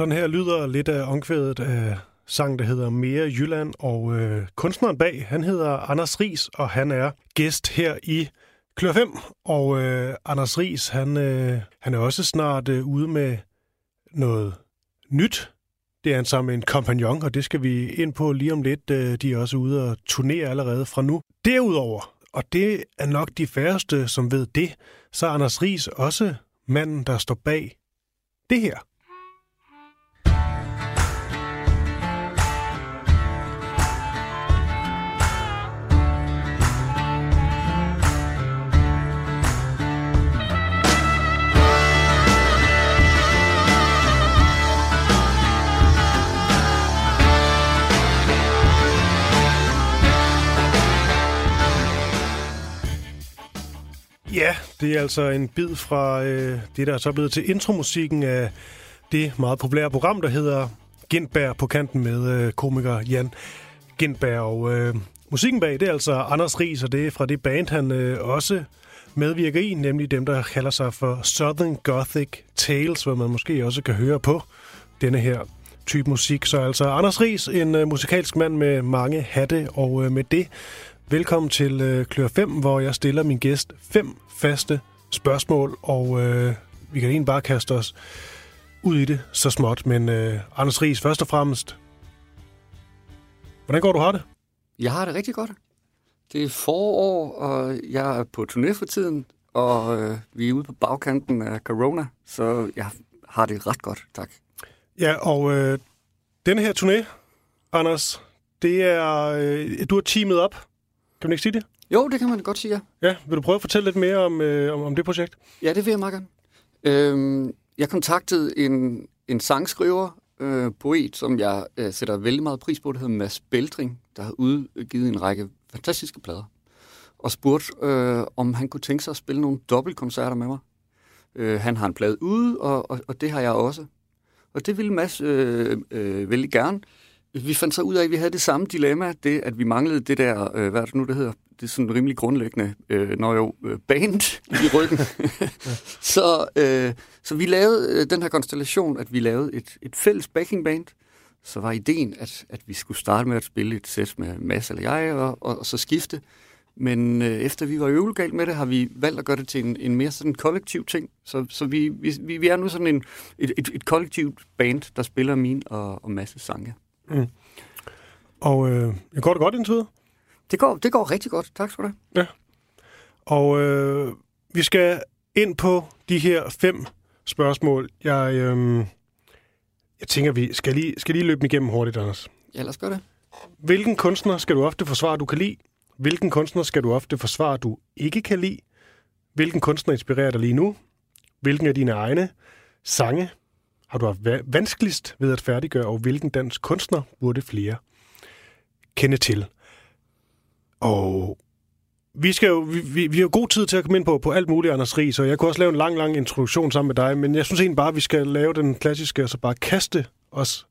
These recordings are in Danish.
Sådan her lyder lidt af omkvædet af sang, der hedder Mere Jylland, og øh, kunstneren bag, han hedder Anders Ries, og han er gæst her i Klør 5. Og øh, Anders Ries, han, øh, han er også snart øh, ude med noget nyt. Det er han sammen med en kompagnon, og det skal vi ind på lige om lidt. Øh, de er også ude og turnere allerede fra nu. Derudover, og det er nok de færreste, som ved det, så er Anders Ries også manden, der står bag det her. Ja, det er altså en bid fra øh, det, der er så blevet til intromusikken af det meget populære program, der hedder Gindberg på kanten med øh, komiker Jan Gindberg. Og øh, musikken bag, det er altså Anders Ries, og det er fra det band, han øh, også medvirker i, nemlig dem, der kalder sig for Southern Gothic Tales, hvor man måske også kan høre på denne her type musik. Så altså Anders Ries, en øh, musikalsk mand med mange hatte, og øh, med det Velkommen til øh, Klør 5, hvor jeg stiller min gæst fem faste spørgsmål, og øh, vi kan egentlig bare kaste os ud i det så småt. Men øh, Anders Ries, først og fremmest, hvordan går du har det? Jeg har det rigtig godt. Det er forår, og jeg er på turné for tiden, og øh, vi er ude på bagkanten af corona, så jeg har det ret godt, tak. Ja, og øh, denne her turné, Anders, det er, øh, du har teamet op kan man ikke sige det? Jo, det kan man godt sige, ja. Ja, vil du prøve at fortælle lidt mere om, øh, om, om det projekt? Ja, det vil jeg meget gerne. Øhm, jeg kontaktede en, en sangskriver, øh, poet, som jeg øh, sætter vældig meget pris på, der hedder Mads Beldring, der har udgivet en række fantastiske plader, og spurgte, øh, om han kunne tænke sig at spille nogle dobbeltkoncerter med mig. Øh, han har en plade ude, og, og, og det har jeg også. Og det ville Mads øh, øh, vældig gerne vi fandt så ud af, at vi havde det samme dilemma, det at vi manglede det der, øh, hvad er det nu, det hedder, det er sådan rimelig grundlæggende, øh, når jo, øh, band i ryggen. så, øh, så vi lavede øh, den her konstellation, at vi lavede et, et fælles backing band. Så var ideen, at, at vi skulle starte med at spille et sæt med Mads eller jeg, og, og, og så skifte. Men øh, efter vi var øvelgalt med det, har vi valgt at gøre det til en, en mere sådan kollektiv ting. Så, så vi, vi, vi er nu sådan en, et, et, et kollektivt band, der spiller min og, og Mads sange. Mm. Og øh, går det godt indtil videre? Det går, det går rigtig godt. Tak skal du have. Ja. Og øh, vi skal ind på de her fem spørgsmål. Jeg, øh, jeg tænker, vi skal lige, skal lige løbe dem igennem hurtigt, Anders. Ja, lad os gøre det. Hvilken kunstner skal du ofte forsvare, du kan lide? Hvilken kunstner skal du ofte forsvare, du ikke kan lide? Hvilken kunstner inspirerer dig lige nu? Hvilken af dine egne sange har du haft vanskeligst ved at færdiggøre, og hvilken dansk kunstner burde flere kende til? Og vi, skal jo, vi, vi, vi har god tid til at komme ind på, på alt muligt, Anders Ries, og jeg kunne også lave en lang, lang introduktion sammen med dig, men jeg synes egentlig bare, at vi skal lave den klassiske, og så bare kaste os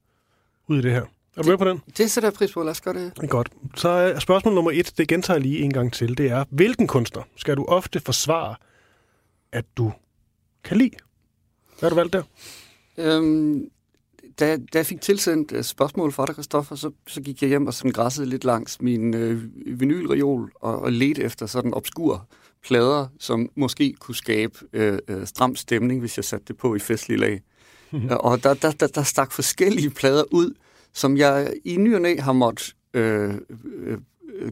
ud i det her. Er du med på den? Det sætter jeg pris på. Lad os gøre det. Godt. Så er spørgsmål nummer et, det gentager jeg lige en gang til, det er, hvilken kunstner skal du ofte forsvare, at du kan lide? Hvad har du valgt der? Øhm, da, da jeg fik tilsendt uh, spørgsmål fra dig, Christoffer, så, så gik jeg hjem og sådan græssede lidt langs min øh, vinylreol og, og ledte efter sådan obskur plader, som måske kunne skabe øh, øh, stram stemning, hvis jeg satte det på i festlige lag. og der, der, der, der stak forskellige plader ud, som jeg i ny og næ har måttet øh, øh,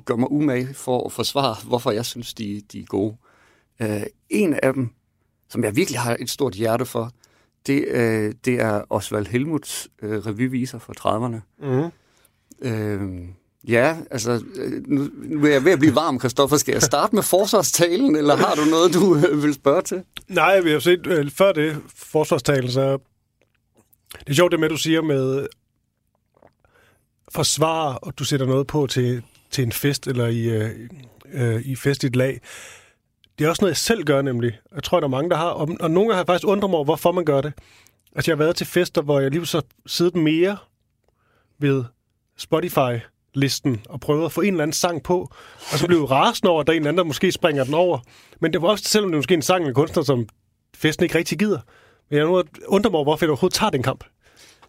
gøre mig umage for at forsvare, hvorfor jeg synes, de, de er gode. Øh, en af dem, som jeg virkelig har et stort hjerte for, det, øh, det er Osvald Helmuts øh, revyviser fra 30'erne. Mm. Øh, ja, altså, øh, nu, nu er jeg ved at blive varm, Kristoffer. Skal jeg starte med forsvarstalen, eller har du noget, du øh, vil spørge til? Nej, vi har set øh, før det forsvarstalen, så det er sjovt det med, du siger med forsvar, og du sætter noget på til, til en fest, eller i, øh, øh, i fest i et lag. Det er også noget, jeg selv gør nemlig. Jeg tror, der er mange, der har. Og, og nogle har jeg faktisk undret mig over, hvorfor man gør det. Altså, jeg har været til fester, hvor jeg lige så siddet mere ved Spotify-listen og prøvet at få en eller anden sang på, og så blev rasende over, at der er en anden, der måske springer den over. Men det var også, selvom det er måske en sang med kunstner, som festen ikke rigtig gider. Men jeg nu undrer mig over, hvorfor jeg overhovedet tager den kamp.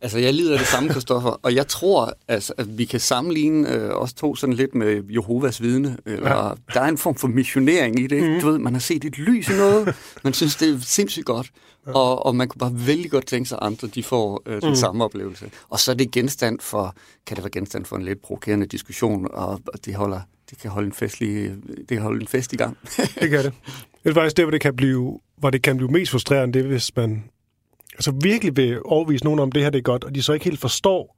Altså, jeg lider af det samme, Kristoffer, og jeg tror, altså, at vi kan sammenligne øh, os to sådan lidt med Jehovas vidne. Eller, ja. Der er en form for missionering i det. Mm. Du ved, man har set et lys i noget, man synes, det er sindssygt godt, ja. og, og man kunne bare vældig godt tænke sig, at andre de får øh, den mm. samme oplevelse. Og så er det genstand for, kan det være genstand for en lidt provokerende diskussion, og, og det holder det kan holde en festlig, det kan holde en fest i gang. det kan det. Det er faktisk det, hvor det kan blive, hvor det kan blive mest frustrerende, det er, hvis man altså virkelig vil overvise nogen om, det her det er godt, og de så ikke helt forstår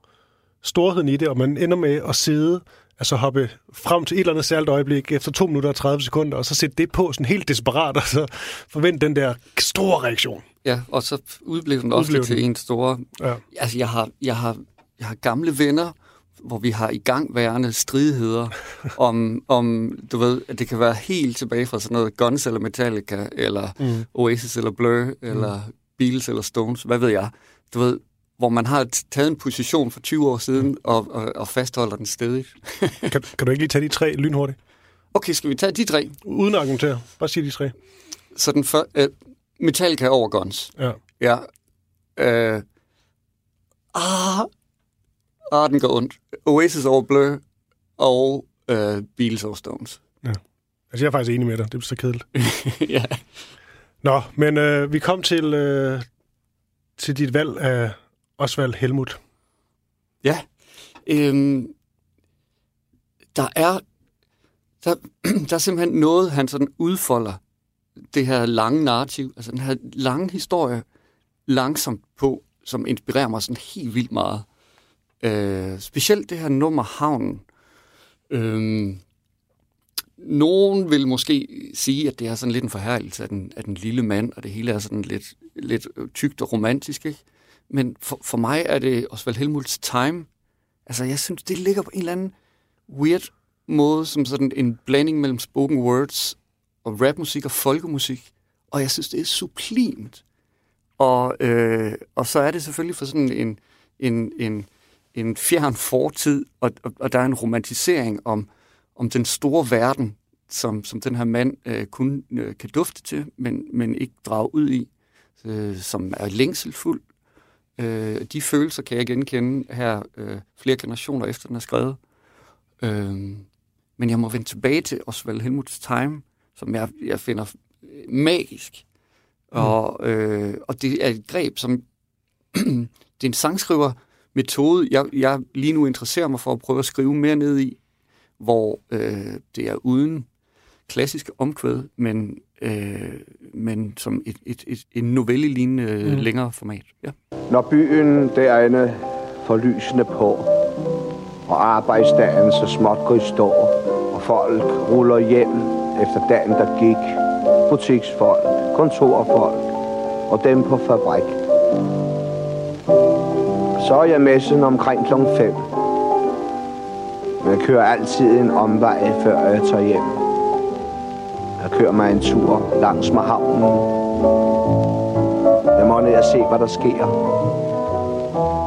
storheden i det, og man ender med at sidde, altså hoppe frem til et eller andet særligt øjeblik efter 2 minutter og 30 sekunder, og så sætte det på sådan helt desperat, og så forvente den der store reaktion. Ja, og så udblev den også til en store... Ja. Altså, jeg har, jeg, har, jeg har gamle venner, hvor vi har i gang værende stridigheder om, om, du ved, at det kan være helt tilbage fra sådan noget Guns eller Metallica, eller mm. Oasis eller Blur, eller mm. Beatles eller Stones, hvad ved jeg. Du ved, hvor man har taget en position for 20 år siden mm. og, og, og fastholder den stedigt. kan, kan du ikke lige tage de tre lynhurtigt? Okay, skal vi tage de tre? Uden at argumentere. Bare sige de tre. Så den før, uh, Metallica over Guns. Ja. Ja. Uh, ah, ah, den går ondt. Oasis over Blur og uh, Beatles over Stones. Ja. Altså, jeg er faktisk enig med dig. Det er så kedeligt. ja. Nå, men øh, vi kom til, øh, til dit valg af Osvald Helmut. Ja. Øhm, der er der, der er simpelthen noget, han sådan udfolder det her lange narrativ, altså den her lange historie, langsomt på, som inspirerer mig sådan helt vildt meget. Øh, specielt det her nummer Havnen. Øh, nogen vil måske sige, at det er sådan lidt en forhærelse af den, af den lille mand, og det hele er sådan lidt, lidt øh, tykt og romantisk, ikke? Men for, for mig er det Osvald Helmuths Time. Altså, jeg synes, det ligger på en eller anden weird måde, som sådan en blanding mellem spoken words og rapmusik og folkemusik. Og jeg synes, det er sublimt. Og, øh, og så er det selvfølgelig for sådan en, en, en, en fjern fortid, og, og, og der er en romantisering om, om den store verden, som, som den her mand øh, kun øh, kan dufte til, men, men ikke drage ud i, øh, som er længselfuld. Øh, de følelser kan jeg genkende her øh, flere generationer efter den er skrevet. Øh, men jeg må vende tilbage til Osvald Helmuts Time, som jeg, jeg finder magisk. Mm. Og, øh, og det er et greb, som... det er en sangskriver metode, jeg, jeg lige nu interesserer mig for at prøve at skrive mere ned i, hvor øh, det er uden klassisk omkvæd, men, øh, men som et, et, et, en novelle-lignende mm. længere format. Ja. Når byen derinde får lysene på, og arbejdsdagen så småt går i stå, og folk ruller hjem efter dagen, der gik, butiksfolk, kontorfolk og dem på fabrik. Så er jeg messen omkring kl. 5. Men jeg kører altid en omvej, før jeg tager hjem. Jeg kører mig en tur langs med havnen. Jeg må ned og se, hvad der sker.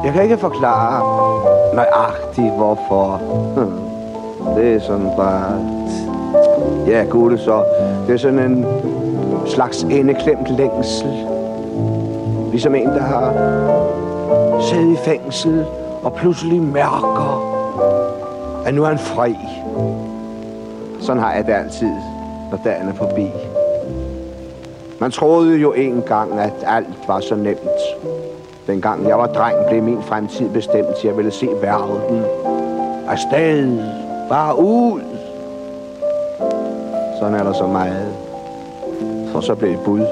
Jeg kan ikke forklare nøjagtigt, hvorfor. Det er sådan bare... Ja, gode så. Det er sådan en slags indeklemt længsel. Ligesom en, der har siddet i fængsel og pludselig mærker, at nu er han fri. Sådan har jeg det altid, når dagen er forbi. Man troede jo engang, at alt var så nemt. Dengang jeg var dreng, blev min fremtid bestemt til, at jeg ville se verden. Afsted. Bare ud. Sådan er der så meget. For så blev jeg bud.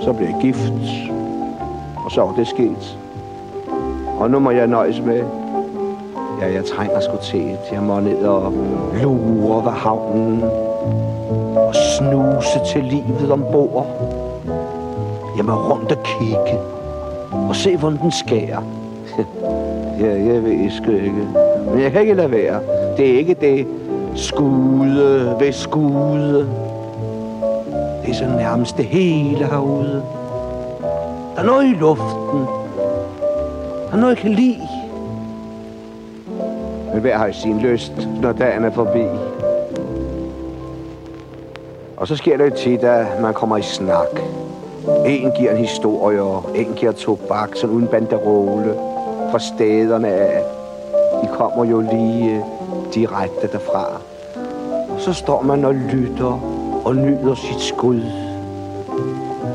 Så blev jeg gift. Og så var det sket. Og nu må jeg nøjes med, Ja, jeg trænger sgu til et. Jeg må ned og lure ved havnen. Og snuse til livet ombord. Jeg må rundt og kigge. Og se, hvordan den skærer. ja, jeg ved sgu ikke. Men jeg kan ikke lade være. Det er ikke det skude ved skude. Det er så nærmest det hele herude. Der er noget i luften. Der er noget, jeg kan lide. Men hver har sin lyst, når dagen er forbi. Og så sker det tit, at man kommer i snak. En giver en historie, og en giver tobak, sådan uden banderole fra stederne af. De kommer jo lige øh, direkte derfra. Og så står man og lytter og nyder sit skud.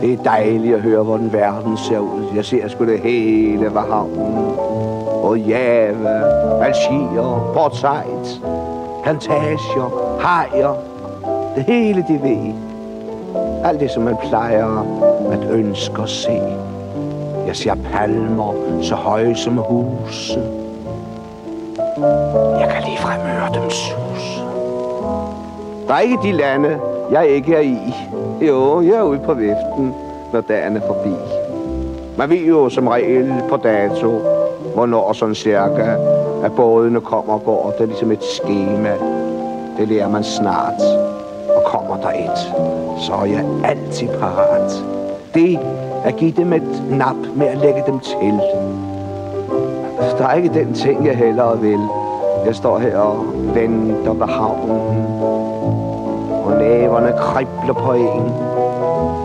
Det er dejligt at høre, hvordan verden ser ud. Jeg ser sgu det hele ved havnen. Og Java, Algier, Port Said, plantager, hajer. Det hele de ved. Alt det, som man plejer at ønske at se. Jeg ser palmer så høje som huse. Jeg kan lige høre dem sus. Der er ikke de lande, jeg ikke er i. Jo, jeg er ude på viften, når dagen er forbi. Man ved jo som regel på dato, hvornår sådan cirka, at bådene kommer og går. Det er ligesom et schema. Det lærer man snart. Og kommer der et, så er jeg altid parat. Det at give dem et nap med at lægge dem til. Der er ikke den ting, jeg hellere vil. Jeg står her og venter på havnen, og næverne kribler på en.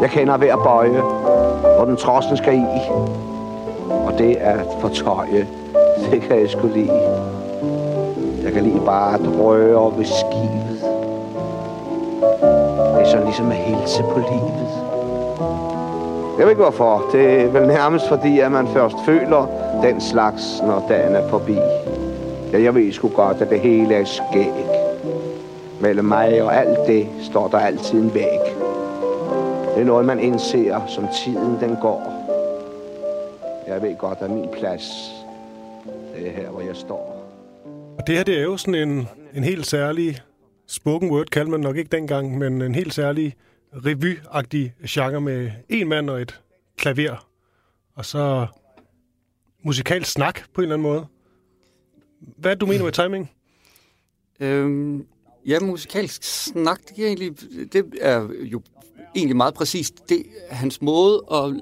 Jeg kender hver bøje, hvor den trossen skal i. Det at fortøje. Det kan jeg sgu lide. Jeg kan lige bare at røre ved skibet. Det er sådan ligesom at hilse på livet. Jeg ved ikke hvorfor. Det er vel nærmest fordi, at man først føler den slags, når dagen er forbi. Ja, jeg ved sgu godt, at det hele er skæg. Mellem mig og alt det står der altid en væg. Det er noget, man indser, som tiden den går. Jeg ved godt, at min plads, det er her, hvor jeg står. Og det her, det er jo sådan en, en helt særlig spoken word, kaldte man nok ikke dengang, men en helt særlig revy-agtig genre med en mand og et klaver. Og så musikalsk snak på en eller anden måde. Hvad du mener med timing? Øhm, ja, musikalsk snak, det er, egentlig, det er jo egentlig meget præcist. Det er hans måde at,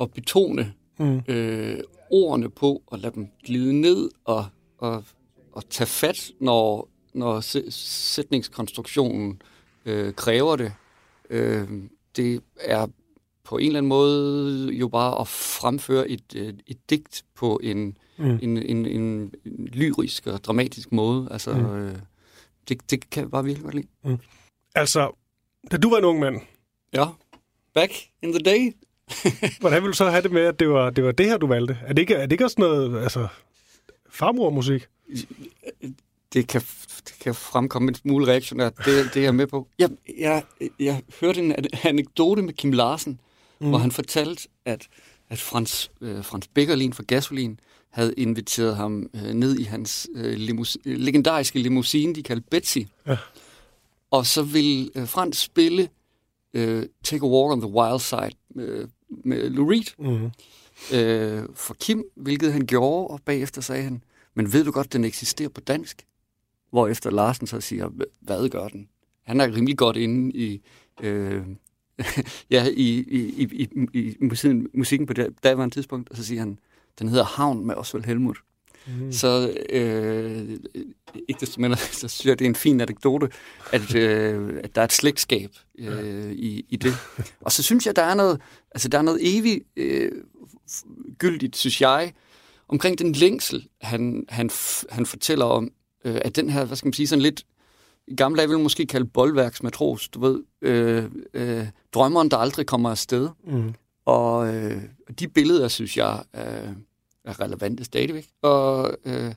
at betone mm. øh, ordene på, og lade dem glide ned, og, og, og tage fat, når, når sætningskonstruktionen øh, kræver det. Øh, det er på en eller anden måde jo bare at fremføre et, et, et digt på en, mm. en, en, en lyrisk og dramatisk måde. Altså, mm. øh, det, det kan jeg bare virkelig godt lide. Mm. Altså, da du var en ung mand... Ja, back in the day. Hvordan vil du så have det med, at det var det, var det her, du valgte? Er det ikke, er det ikke også noget altså, farmor-musik? det kan, det kan fremkomme en smule reaktionær. Det, det er jeg med på. Jeg, jeg, jeg hørte en anekdote med Kim Larsen, mm. hvor han fortalte, at, at Frans, øh, Frans Beckerlin fra Gasolin havde inviteret ham øh, ned i hans øh, limus, øh, legendariske limousine, de kaldte Betsy. Ja. Og så ville øh, Frans spille øh, Take a Walk on the Wild Side med, med Lou Reed mm. øh, for Kim, hvilket han gjorde, og bagefter sagde han, men ved du godt, den eksisterer på dansk? hvor efter Larsen så siger, hvad gør den? Han er rimelig godt inde i, øh, ja, i, i, i, i, i musikken, musikken på det daværende tidspunkt, og så siger han, den hedder Havn med Osvald Helmut. Mm. Så øh, ikke desto mindre, så synes jeg, det er en fin anekdote, at, øh, at der er et slægtskab øh, i, i det. Og så synes jeg, der er noget, altså der er noget evigt øh, gyldigt, synes jeg, omkring den længsel, han, han, han fortæller om, øh, at den her, hvad skal man sige, sådan lidt, i gamle dage vil man måske kalde boldværksmatros, du ved, øh, øh, drømmeren, der aldrig kommer afsted. Mm. Og øh, de billeder, synes jeg, er, er relevante stadigvæk. Og, øh,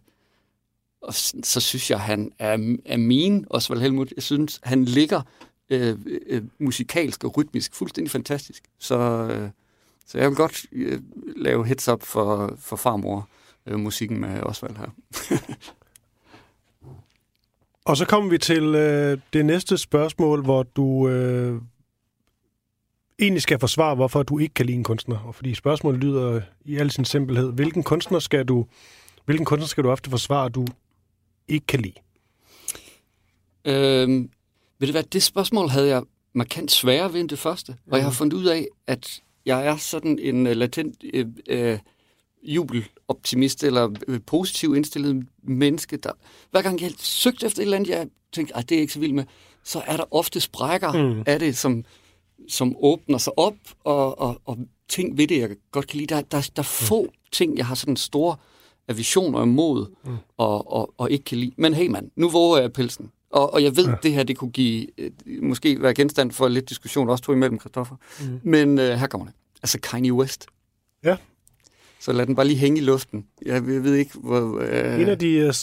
og så synes jeg, han er, er min, Osvald Helmut. Jeg synes, han ligger øh, øh, musikalsk og rytmisk fuldstændig fantastisk. Så, øh, så jeg vil godt øh, lave heads up for, for farmor øh, musikken med Osvald her. Og så kommer vi til øh, det næste spørgsmål, hvor du øh, egentlig skal forsvare, hvorfor du ikke kan lide en kunstner. Og fordi spørgsmålet lyder i al sin simpelhed, hvilken kunstner skal du, hvilken kunstner skal du ofte forsvare, du ikke kan lide? Øhm, ved du hvad, det spørgsmål havde jeg markant sværere ved end det første. Og mm. jeg har mhm. fundet ud af, at jeg er sådan en uh, latent uh, uh, jubeloptimist eller øh, positiv indstillet menneske, der hver gang jeg søgte efter et eller andet, jeg tænkte, at det er ikke så vildt med, så er der ofte sprækker mm. af det, som som åbner sig op, og, og, og ting ved det, jeg godt kan lide. Der, der, der er få ting, jeg har sådan store avisioner imod, mm. og, og, og ikke kan lide. Men hey mand, nu våger jeg pelsen. Og, og jeg ved, ja. det her det kunne give, øh, måske være genstand for lidt diskussion, også to imellem, Christoffer. Mm. Men øh, her kommer det. Altså Kanye West. Ja. Så lad den bare lige hænge i luften. Jeg, jeg ved ikke, hvor... Øh... En af de uh,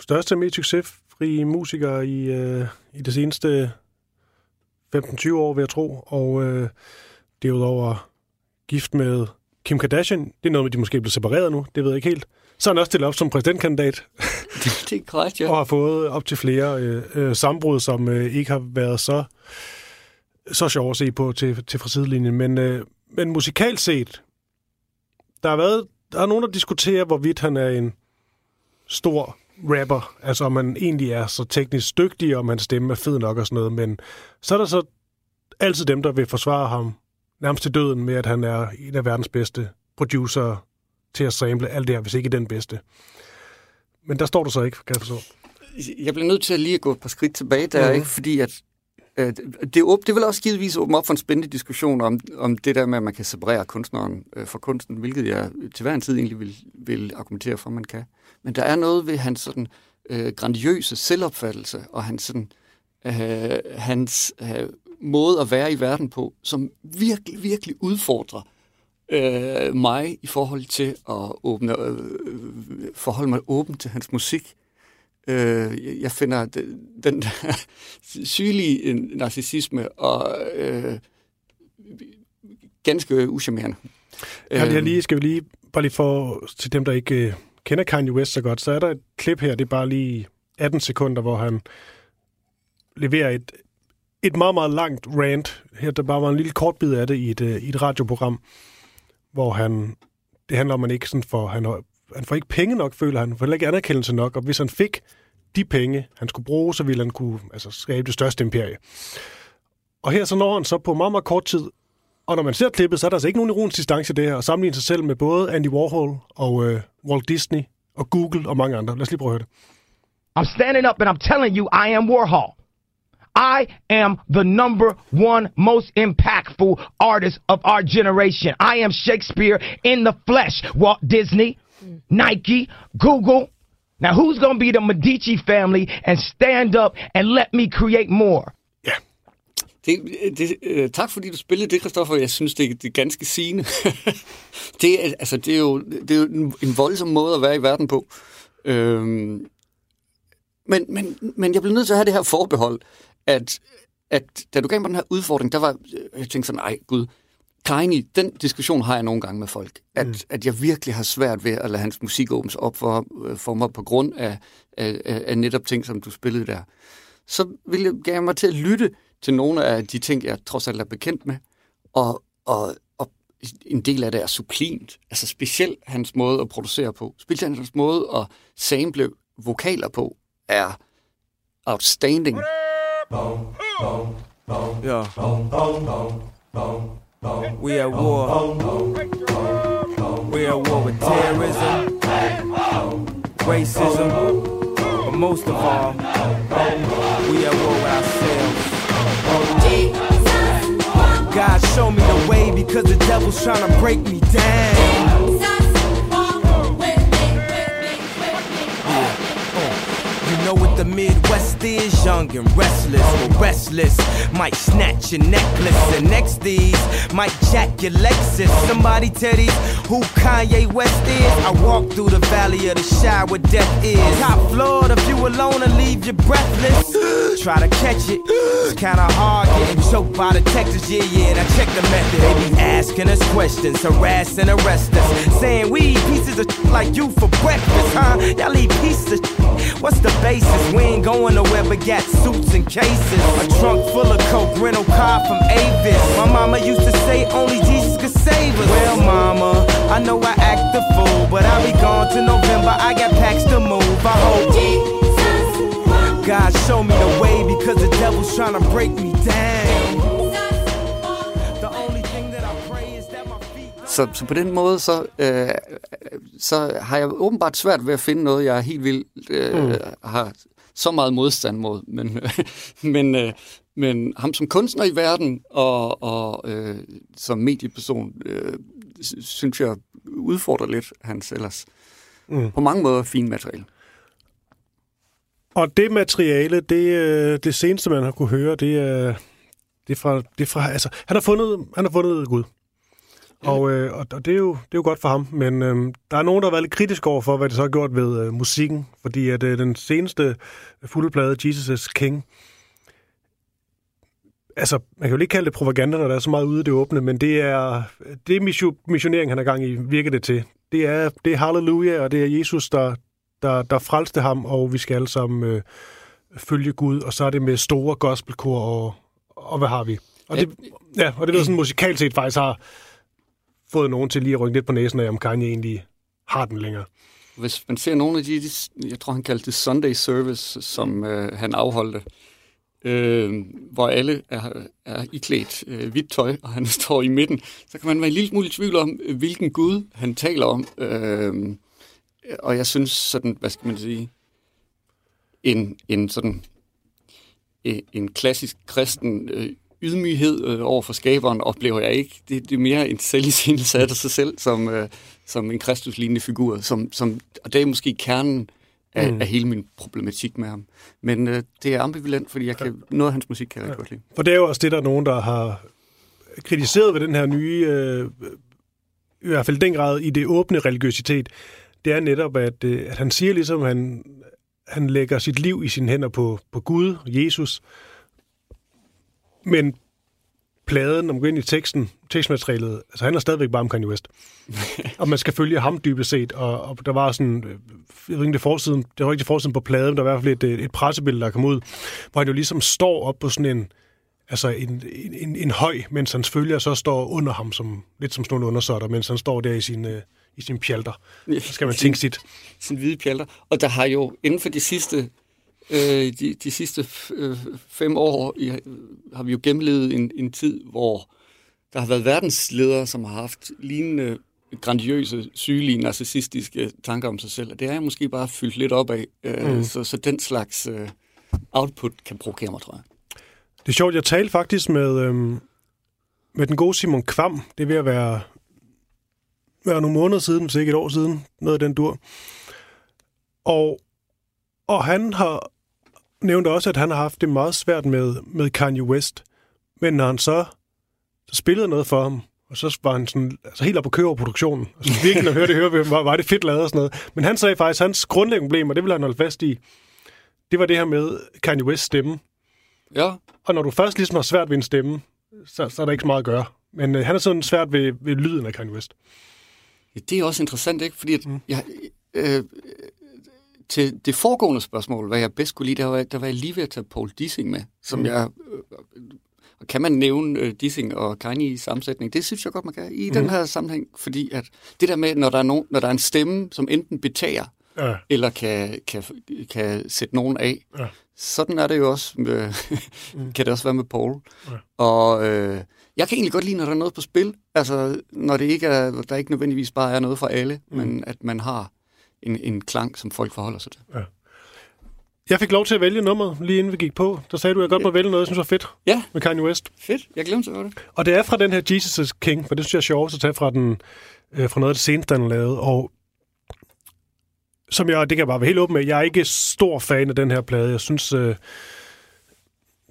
største og mest succesfrie musikere i, uh, i det seneste 15-20 år, vil jeg tro. Og uh, derudover gift med Kim Kardashian. Det er noget med, de måske blevet separeret nu. Det ved jeg ikke helt. Så er han også stillet op som præsidentkandidat. det, det er korrekt, ja. og har fået op til flere øh, øh, sambrud, som øh, ikke har været så, så sjov at se på til, til fra sidelinjen. Men, øh, men musikalt set, der har været der er nogen, der diskuterer, hvorvidt han er en stor rapper. Altså, om han egentlig er så teknisk dygtig, og om hans stemme er fed nok og sådan noget. Men så er der så altid dem, der vil forsvare ham nærmest til døden med, at han er en af verdens bedste producer til at sample alt det her, hvis ikke den bedste. Men der står du så ikke, kan jeg forstå. Jeg bliver nødt til at lige at gå et par skridt tilbage der, mm. ikke? fordi at Øh, det, åb, det vil også givetvis åbne op for en spændende diskussion om, om det der med, at man kan separere kunstneren øh, fra kunsten, hvilket jeg til hver en tid egentlig vil, vil argumentere for, at man kan. Men der er noget ved hans sådan, øh, grandiøse selvopfattelse og hans, sådan, øh, hans øh, måde at være i verden på, som virkelig, virkelig udfordrer øh, mig i forhold til at åbne, øh, forholde mig åben til hans musik. Øh, jeg finder den der sygelige narcissisme og øh, ganske uschammerende. Ja, jeg lige, skal vi lige, bare lige for til dem, der ikke øh, kender Kanye West så godt, så er der et klip her, det er bare lige 18 sekunder, hvor han leverer et, et meget, meget langt rant. Her der bare var en lille kort bid af det i et, øh, i et radioprogram, hvor han, det handler om, at han ikke sådan får, han, han får ikke penge nok, føler han, får ikke anerkendelse nok, og hvis han fik de penge, han skulle bruge, så ville han kunne altså, skabe det største imperie. Og her så når han så på meget, meget kort tid, og når man ser klippet, så er der altså ikke nogen ironisk distance i det her, og sammenligne sig selv med både Andy Warhol og øh, Walt Disney og Google og mange andre. Lad os lige prøve at høre det. I'm standing up and I'm telling you I am Warhol. I am the number one most impactful artist of our generation. I am Shakespeare in the flesh. Walt Disney, Mm. Nike, Google. Now, who's going to be the Medici family and stand up and let me create more? Ja. Det, det, øh, tak fordi du spillede det, Kristoffer. Jeg synes, det, det er ganske sigende. det, er, altså, det, er jo, det er jo en, voldsom måde at være i verden på. Øhm, men, men, men jeg blev nødt til at have det her forbehold at, at da du gav mig den her udfordring, der var, øh, jeg tænkte sådan, ej gud, Kleini, den diskussion har jeg nogle gange med folk, at, mm. at jeg virkelig har svært ved at lade hans musik åbnes op for, for mig på grund af, af, af netop ting, som du spillede der. Så vil jeg gerne mig til at lytte til nogle af de ting, jeg trods alt er bekendt med, og, og, og en del af det er sublimt. Altså specielt hans måde at producere på. Specielt hans måde at sample vokaler på er outstanding. Yeah. We at war. We at war with terrorism, racism, but most of all, we at war with ourselves. God show me the way because the devil's trying to break me down. Know what the Midwest is? Young and restless, or restless. Might snatch your necklace, and next these might jack your Lexus. Somebody tell these who Kanye West is. I walk through the valley of the shadow where death is. Top floor, the you alone and leave you breathless. Try to catch it, it's kinda hard getting choked by the Texas. Yeah, yeah, and I check the method. They be asking us questions, harassing, and arrest us. Saying we eat pieces of like you for breakfast, huh? Y'all eat pieces of What's the base? Basis. We ain't going nowhere but got suits and cases. A trunk full of coke, rental car from Avis. My mama used to say only Jesus could save us. Well, mama, I know I act the fool, but I'll be gone to November. I got packs to move. I hope. God show me the way because the devil's trying to break me Så, så på den måde, så, øh, så har jeg åbenbart svært ved at finde noget, jeg helt vildt øh, mm. har så meget modstand mod. Men, men, øh, men ham som kunstner i verden og, og øh, som medieperson, øh, synes jeg udfordrer lidt hans ellers mm. på mange måder fine materiale. Og det materiale, det, øh, det seneste, man har kunne høre, det er, det er fra, det er fra altså, han har fundet, han har fundet Gud. Og, øh, og, det, er jo, det er jo godt for ham, men øh, der er nogen, der har været lidt kritisk over for, hvad det så har gjort ved øh, musikken, fordi at øh, den seneste fulde plade, Jesus is King, altså, man kan jo ikke kalde det propaganda, når der er så meget ude i det åbne, men det er, det er missionering, han er gang i, virker det til. Det er, det er halleluja, og det er Jesus, der, der, der frelste ham, og vi skal alle sammen øh, følge Gud, og så er det med store gospelkor, og, og hvad har vi? Og det, ja, og det er sådan musikalt set faktisk har fået nogen til lige at rykke lidt på næsen af, om Kanye egentlig har den længere. Hvis man ser nogle af de, jeg tror han kaldte det Sunday Service, som øh, han afholdte, øh, hvor alle er, er iklædt øh, hvidt tøj, og han står i midten, så kan man være en lille smule i tvivl om, hvilken Gud han taler om. Øh, og jeg synes sådan, hvad skal man sige, en, en sådan en klassisk kristen øh, ydmyghed øh, over for skaberen oplever jeg ikke. Det, det er mere en selvisindelse af sig selv som, øh, som en kristuslignende figur. Som, som, og det er måske kernen af, mm. af hele min problematik med ham. Men øh, det er ambivalent, fordi jeg kan, ja. noget af hans musik kan jeg ja. godt lide. For det er jo også det, der er nogen, der har kritiseret ved den her nye, øh, i hvert fald den grad i det åbne religiøsitet, det er netop, at, øh, at han siger ligesom, at han, han lægger sit liv i sine hænder på, på Gud, Jesus, men pladen, når man går ind i teksten, tekstmaterialet, altså han er stadigvæk bare om Kanye West. og man skal følge ham dybest set, og, og der var sådan, jeg ved ikke, det, forsiden, det var ikke det forsiden på pladen, der var i hvert fald et, et pressebillede, der kom ud, hvor han jo ligesom står op på sådan en, altså en, en, en høj, mens hans følger så står under ham, som, lidt som sådan nogle undersøtter, mens han står der i sin, øh, i sin pjalter. Så skal man tænke sit. Sin hvide pjalter. Og der har jo inden for de sidste øh, de, de sidste øh, fem år i, har vi jo gennemlevet en, en tid, hvor der har været verdensledere, som har haft lignende grandiøse, sygelige, narcissistiske tanker om sig selv. Og det er jeg måske bare fyldt lidt op af. Øh, mm. så, så den slags øh, output kan provokere mig, tror jeg. Det er sjovt, jeg talte faktisk med, øh, med den gode Simon Kvam. Det er ved at være, være nogle måneder siden, hvis ikke et år siden, noget af den dur. Og, og han har nævnte også, at han har haft det meget svært med, med Kanye West. Men når han så, så spillede noget for ham, og så var han sådan, altså helt op på køre produktionen. Altså virkelig, når høre det, høre, var, var det fedt lavet og sådan noget. Men han sagde faktisk, at hans grundlæggende problem, og det vil han holde fast i, det var det her med Kanye West stemme. Ja. Og når du først ligesom har svært ved en stemme, så, så er der ikke så meget at gøre. Men øh, han er sådan svært ved, ved lyden af Kanye West. Ja, det er også interessant, ikke? Fordi at mm. jeg, øh, til det foregående spørgsmål, hvad jeg bedst kunne lide, der var, der var jeg lige ved at tage Paul Dissing med, som mm. jeg... Øh, kan man nævne øh, Dissing og Kanye i sammensætning? Det synes jeg godt, man kan i mm. den her sammenhæng, fordi at det der med, når der er, nogen, når der er en stemme, som enten betager, ja. eller kan, kan, kan sætte nogen af, ja. sådan er det jo også med, mm. kan det også være med Paul. Ja. Og øh, jeg kan egentlig godt lide, når der er noget på spil, altså når det ikke er, der ikke nødvendigvis bare er noget for alle, mm. men at man har en, en klang, som folk forholder sig til. Ja. Jeg fik lov til at vælge nummer lige inden vi gik på. Der sagde du, at jeg godt må vælge noget, jeg synes var fedt ja. med Kanye West. Fedt, jeg glemte at det. Og det er fra den her Jesus King, for det synes jeg er sjovt at tage fra, den, øh, fra noget af det seneste, han lavet. Og som jeg, det kan jeg bare være helt åben med, jeg er ikke stor fan af den her plade. Jeg synes, øh,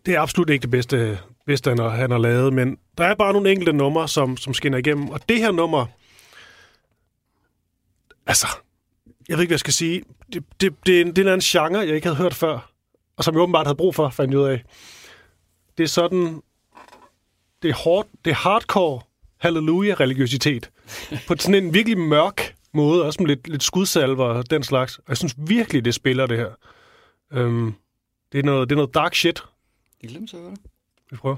det er absolut ikke det bedste, bedste han, har, han har lavet, men der er bare nogle enkelte numre, som, som skinner igennem. Og det her nummer, altså, jeg ved ikke, hvad jeg skal sige. Det, det, det, er en, det er en genre, jeg ikke havde hørt før, og som jeg åbenbart havde brug for, fandt jeg ud af. Det er sådan... Det er, hårdt, det er hardcore halleluja-religiøsitet. på sådan en virkelig mørk måde, også med lidt, lidt skudsalver og den slags. Og jeg synes virkelig, det spiller det her. Um, det, er noget, det er noget dark shit. Det glemte så det. Vi prøver.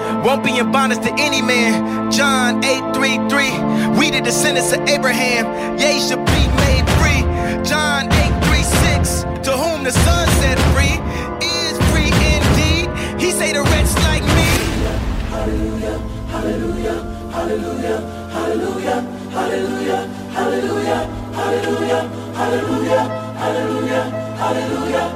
Won't be in bondage to any man. John 8:33. We the descendants of Abraham. Yea, should be made free. John 8:36. To whom the Son set free is free indeed. He say the wretch like me. If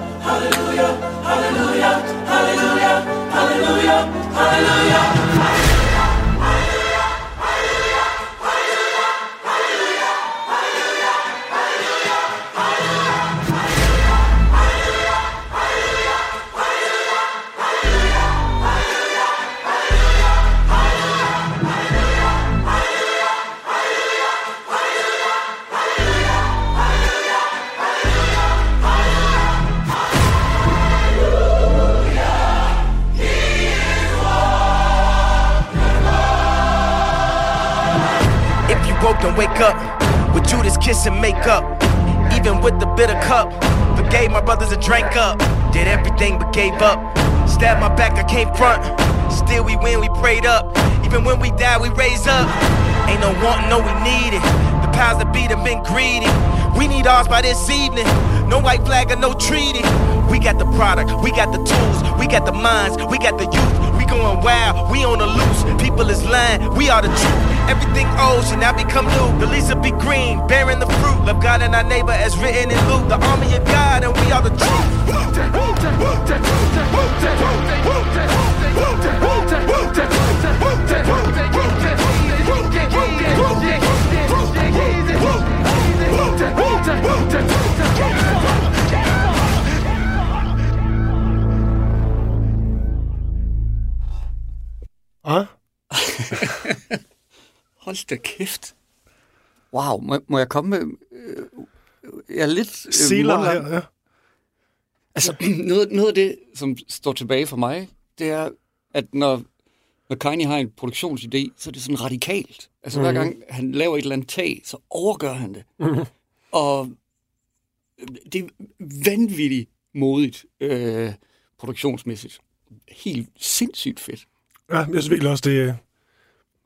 gave up. Stabbed my back, I came front. Still we win, we prayed up. Even when we die, we raise up. Ain't no wanting, no we need it. The powers that be have been greedy. We need ours by this evening. No white flag or no treaty. We got the product, we got the tools, we got the minds, we got the youth. We going wild, we on the loose. People is lying, we are the truth. Everything old should now become new. The leaves will be green, bearing the fruit. Love God and our neighbor as written in Luke. The army of God, and we are the truth. Ah, Hold da kæft. Wow, må, må jeg komme med... Øh, jeg er lidt... Øh, Sealer mundlam. her, ja. Altså, noget, noget af det, som står tilbage for mig, det er, at når, Kanye har en produktionsidé, så er det sådan radikalt. Altså, mm-hmm. hver gang han laver et eller andet tag, så overgør han det. Mm-hmm. Og det er vanvittigt modigt øh, produktionsmæssigt. Helt sindssygt fedt. Ja, jeg synes virkelig også, det,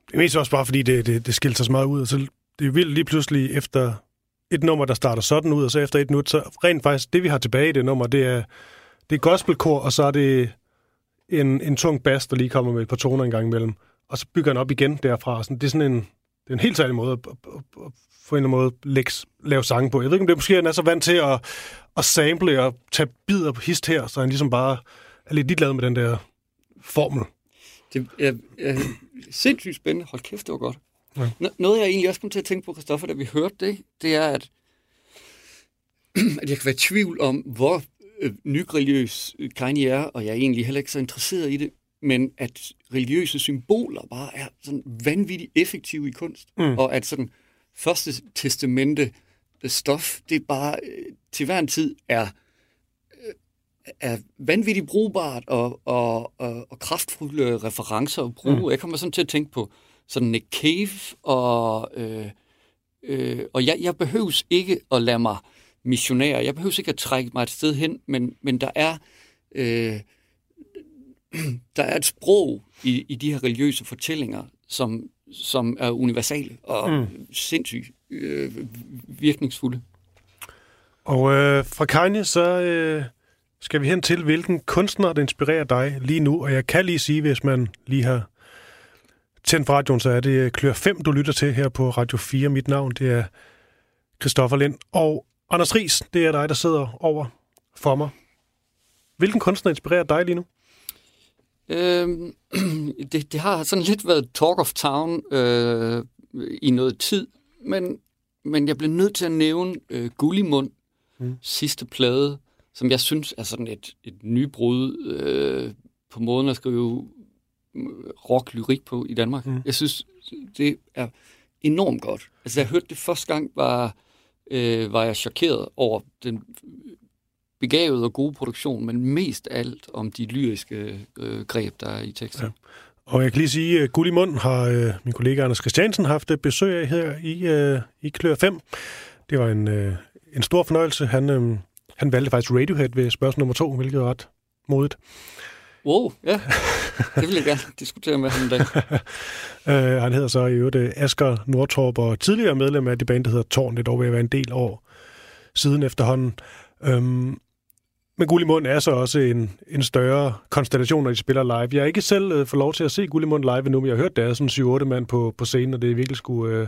det er mest også bare, fordi det, det, det skilte sig så meget ud. Og så det er vildt lige pludselig efter et nummer, der starter sådan ud, og så efter et minut, så rent faktisk, det vi har tilbage i det nummer, det er, det er gospelkor, og så er det en, en tung bass, der lige kommer med et par toner en gang imellem. Og så bygger han op igen derfra. Sådan, det er sådan en, det er en helt særlig måde at, at, at, at på en eller anden måde lægge, lave sange på. Jeg ved ikke, om det er måske, han er så vant til at, at sample og tage bidder på hist her, så han ligesom bare er lidt ligeglad med den der formel. Det er, er sindssygt spændende. Hold kæft, det var godt. Ja. Noget, jeg egentlig også kom til at tænke på, Christoffer, da vi hørte det, det er, at, at jeg kan være i tvivl om, hvor øh, nyreligiøs Kanye er, og jeg er egentlig heller ikke så interesseret i det, men at religiøse symboler bare er sådan vanvittigt effektive i kunst, mm. og at sådan første testamente stof, det bare øh, til hver en tid er er vanvittigt brugbart og, og, og, og kraftfulde referencer at bruge. Mm. Jeg kommer sådan til at tænke på sådan Nick Cave, og, øh, øh, og jeg, jeg behøves ikke at lade mig missionere. Jeg behøves ikke at trække mig et sted hen, men, men der er øh, der er et sprog i, i de her religiøse fortællinger, som, som er universale og mm. sindssygt øh, virkningsfulde. Og øh, fra Kanye, så øh, skal vi hen til, hvilken kunstner, der inspirerer dig lige nu. Og jeg kan lige sige, hvis man lige har tændt for radioen, så er det Klør 5, du lytter til her på Radio 4. Mit navn, det er Christoffer Lind. Og Anders Ries, det er dig, der sidder over for mig. Hvilken kunstner inspirerer dig lige nu? Øhm, det, det har sådan lidt været talk of town øh, i noget tid, men, men jeg blev nødt til at nævne øh, Gullimund, mm. sidste plade, som jeg synes er sådan et, et nybrud øh, på måden at skrive rock-lyrik på i Danmark. Mm. Jeg synes, det er enormt godt. Altså, jeg hørte det første gang, var øh, var jeg chokeret over den begavede og gode produktion, men mest alt om de lyriske øh, greb, der er i teksten. Ja. Og jeg kan lige sige, at Guld i Mund har øh, min kollega Anders Christiansen haft besøg af her i, øh, i Klør 5. Det var en, øh, en stor fornøjelse. Han, øh, han valgte faktisk Radiohead ved spørgsmål nummer to, hvilket var ret modigt. Wow, ja. Det vil jeg gerne diskutere med ham en dag. uh, han hedder så i øvrigt øh, Asger Nordtorp, og tidligere medlem af det band, der hedder Torn. Det er dog at være en del år siden efterhånden. Um, men Guld i Mund er så også en, en større konstellation, når de spiller live. Jeg har ikke selv uh, fået lov til at se Guld i Mund live endnu, men jeg har hørt, der er sådan 7-8 mand på, på scenen, og det virkelig skulle, uh,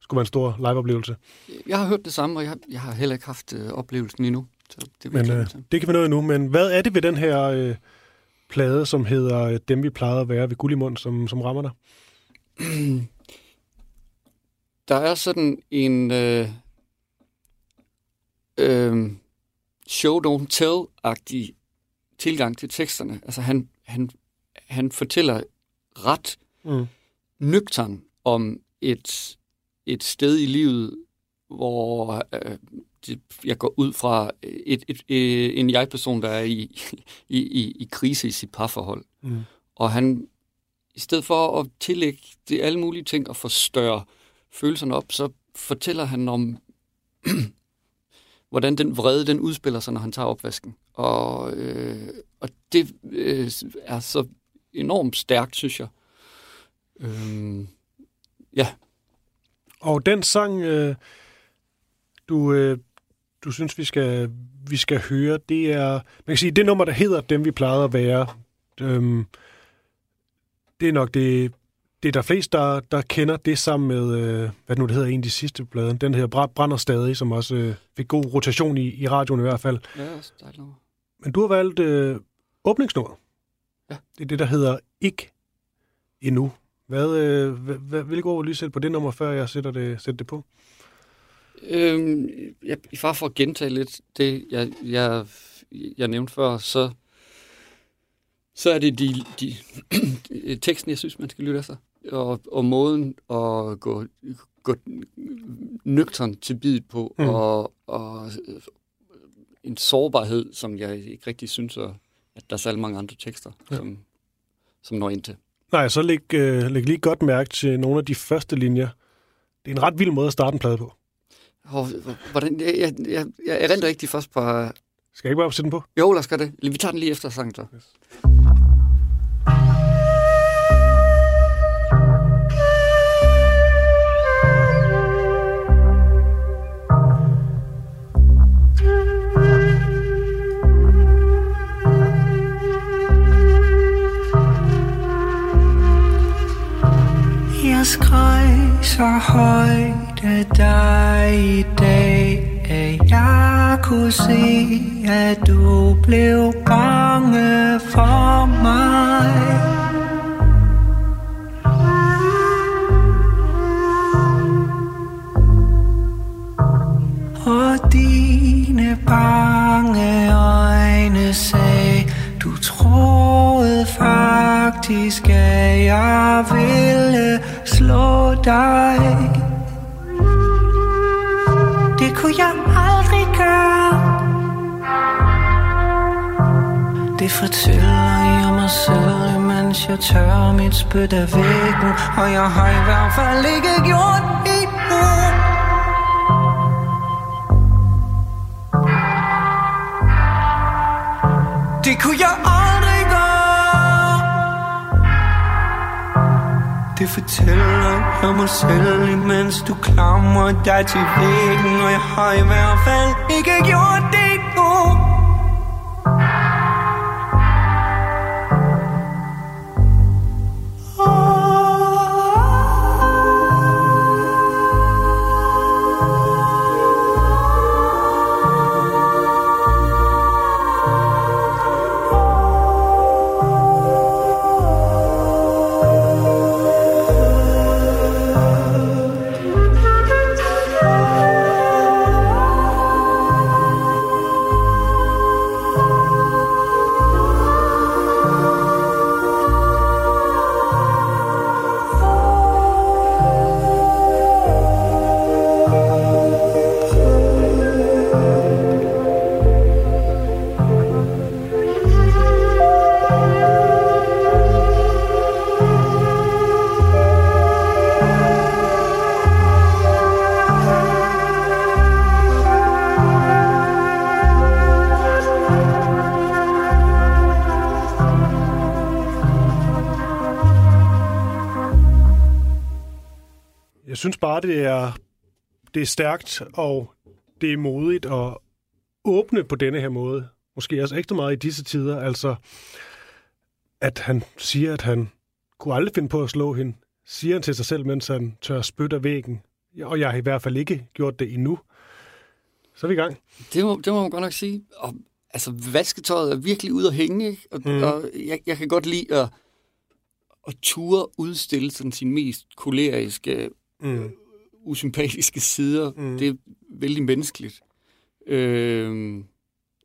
skulle være en stor liveoplevelse. Jeg har hørt det samme, og jeg, jeg har heller ikke haft uh, oplevelsen endnu. Så det, men, uh, det kan vi nå endnu. Men hvad er det ved den her uh, plade, som hedder Dem, vi plejede at være ved Guld i Mund, som, som rammer dig? Der er sådan en... Uh, uh, show don't tell-agtig tilgang til teksterne. Altså han, han, han fortæller ret mm. nøgtern om et, et sted i livet, hvor øh, det, jeg går ud fra et, et, et, en jeg-person, der er i, i, i, i krise i sit parforhold. Mm. Og han, i stedet for at tillægge det alle mulige ting og forstørre følelserne op, så fortæller han om hvordan den vrede, den udspiller sig, når han tager opvasken. Og, øh, og det øh, er så enormt stærkt, synes jeg. Øh, ja. Og den sang, øh, du, øh, du synes, vi skal, vi skal høre, det er, man kan sige, det nummer, der hedder Dem, vi plejede at være, øh, det er nok det det er der flest, der, der kender det sammen med, øh, hvad nu det hedder, en af de sidste blade. Den her Brænder Stadig, som også øh, fik god rotation i, i radioen i hvert fald. Ja, også dejligt. Men du har valgt øh, åbningsnummeret. Ja. Det er det, der hedder Ikke Endnu. Hvad, øh, hvad, hvilke ord vil lige sætte på det nummer, før jeg sætter det, sætter det på? Øhm, jeg, far for at gentage lidt det, jeg, jeg, jeg nævnte før, så, så er det de, de teksten, jeg synes, man skal lytte efter og, og måden at gå, gå nøgtern til bid på, mm. og, og en sårbarhed, som jeg ikke rigtig synes, at der er særlig mange andre tekster, ja. som, som når ind til. Nej, så læg, øh, læg lige godt mærke til nogle af de første linjer. Det er en ret vild måde at starte en plade på. Hvordan, jeg, jeg, jeg, jeg er rent rigtig først på... Skal jeg ikke bare sætte den på? Jo, lad os gøre det. Vi tager den lige efter sangen, så. Yes. skreg så højt af dig i dag At jeg kunne se, at du blev bange for mig. Og dine bange øjne sagde Du troede faktisk, at jeg ville slå dig. Det fortæller jeg mig selv, mens jeg tør mit spyt af væggen Og jeg har i hvert fald ikke gjort det nu Det kunne jeg aldrig gøre. Det fortæller jeg mig selv, mens du klamrer dig til væggen Og jeg har i hvert fald ikke gjort det nu bare, det er, det er stærkt, og det er modigt at åbne på denne her måde. Måske også ekstra meget i disse tider. Altså, at han siger, at han kunne aldrig finde på at slå hende. Siger han til sig selv, mens han tør spytte af væggen. Og jeg har i hvert fald ikke gjort det endnu. Så er vi i gang. Det må, det må man godt nok sige. Og, altså, vasketøjet er virkelig ude at hænge, ikke? Og, mm. og jeg, jeg kan godt lide at, at ture udstille sådan sine mest koleriske, mm. Usympatiske sider. Mm. Det er vældig menneskeligt. Øh,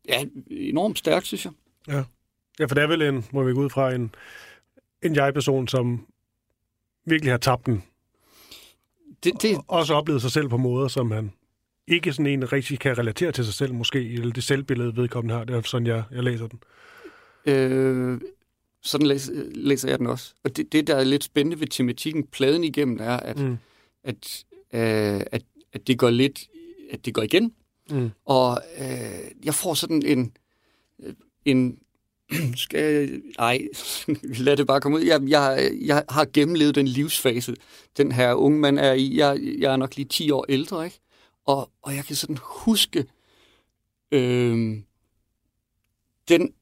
ja, enormt stærkt, synes jeg. Ja. ja, for det er vel en, må vi gå ud fra, en, en jeg-person, som virkelig har tabt den. Det, det... Og også oplevet sig selv på måder, som han ikke sådan en rigtig kan relatere til sig selv, måske, eller det selvbillede vedkommende har. Det er sådan, jeg, jeg læser den. Øh, sådan læser, læser jeg den også. Og det, det, der er lidt spændende ved tematikken, pladen igennem, er, at, mm. at, øh, at, at det går lidt, at det går igen. Mm. Og øh, jeg får sådan en, en skal jeg, ej, lad det bare komme ud. Jeg, jeg, jeg har gennemlevet den livsfase, den her unge mand er i. Jeg, jeg er nok lige 10 år ældre, ikke? Og, og jeg kan sådan huske øh, den,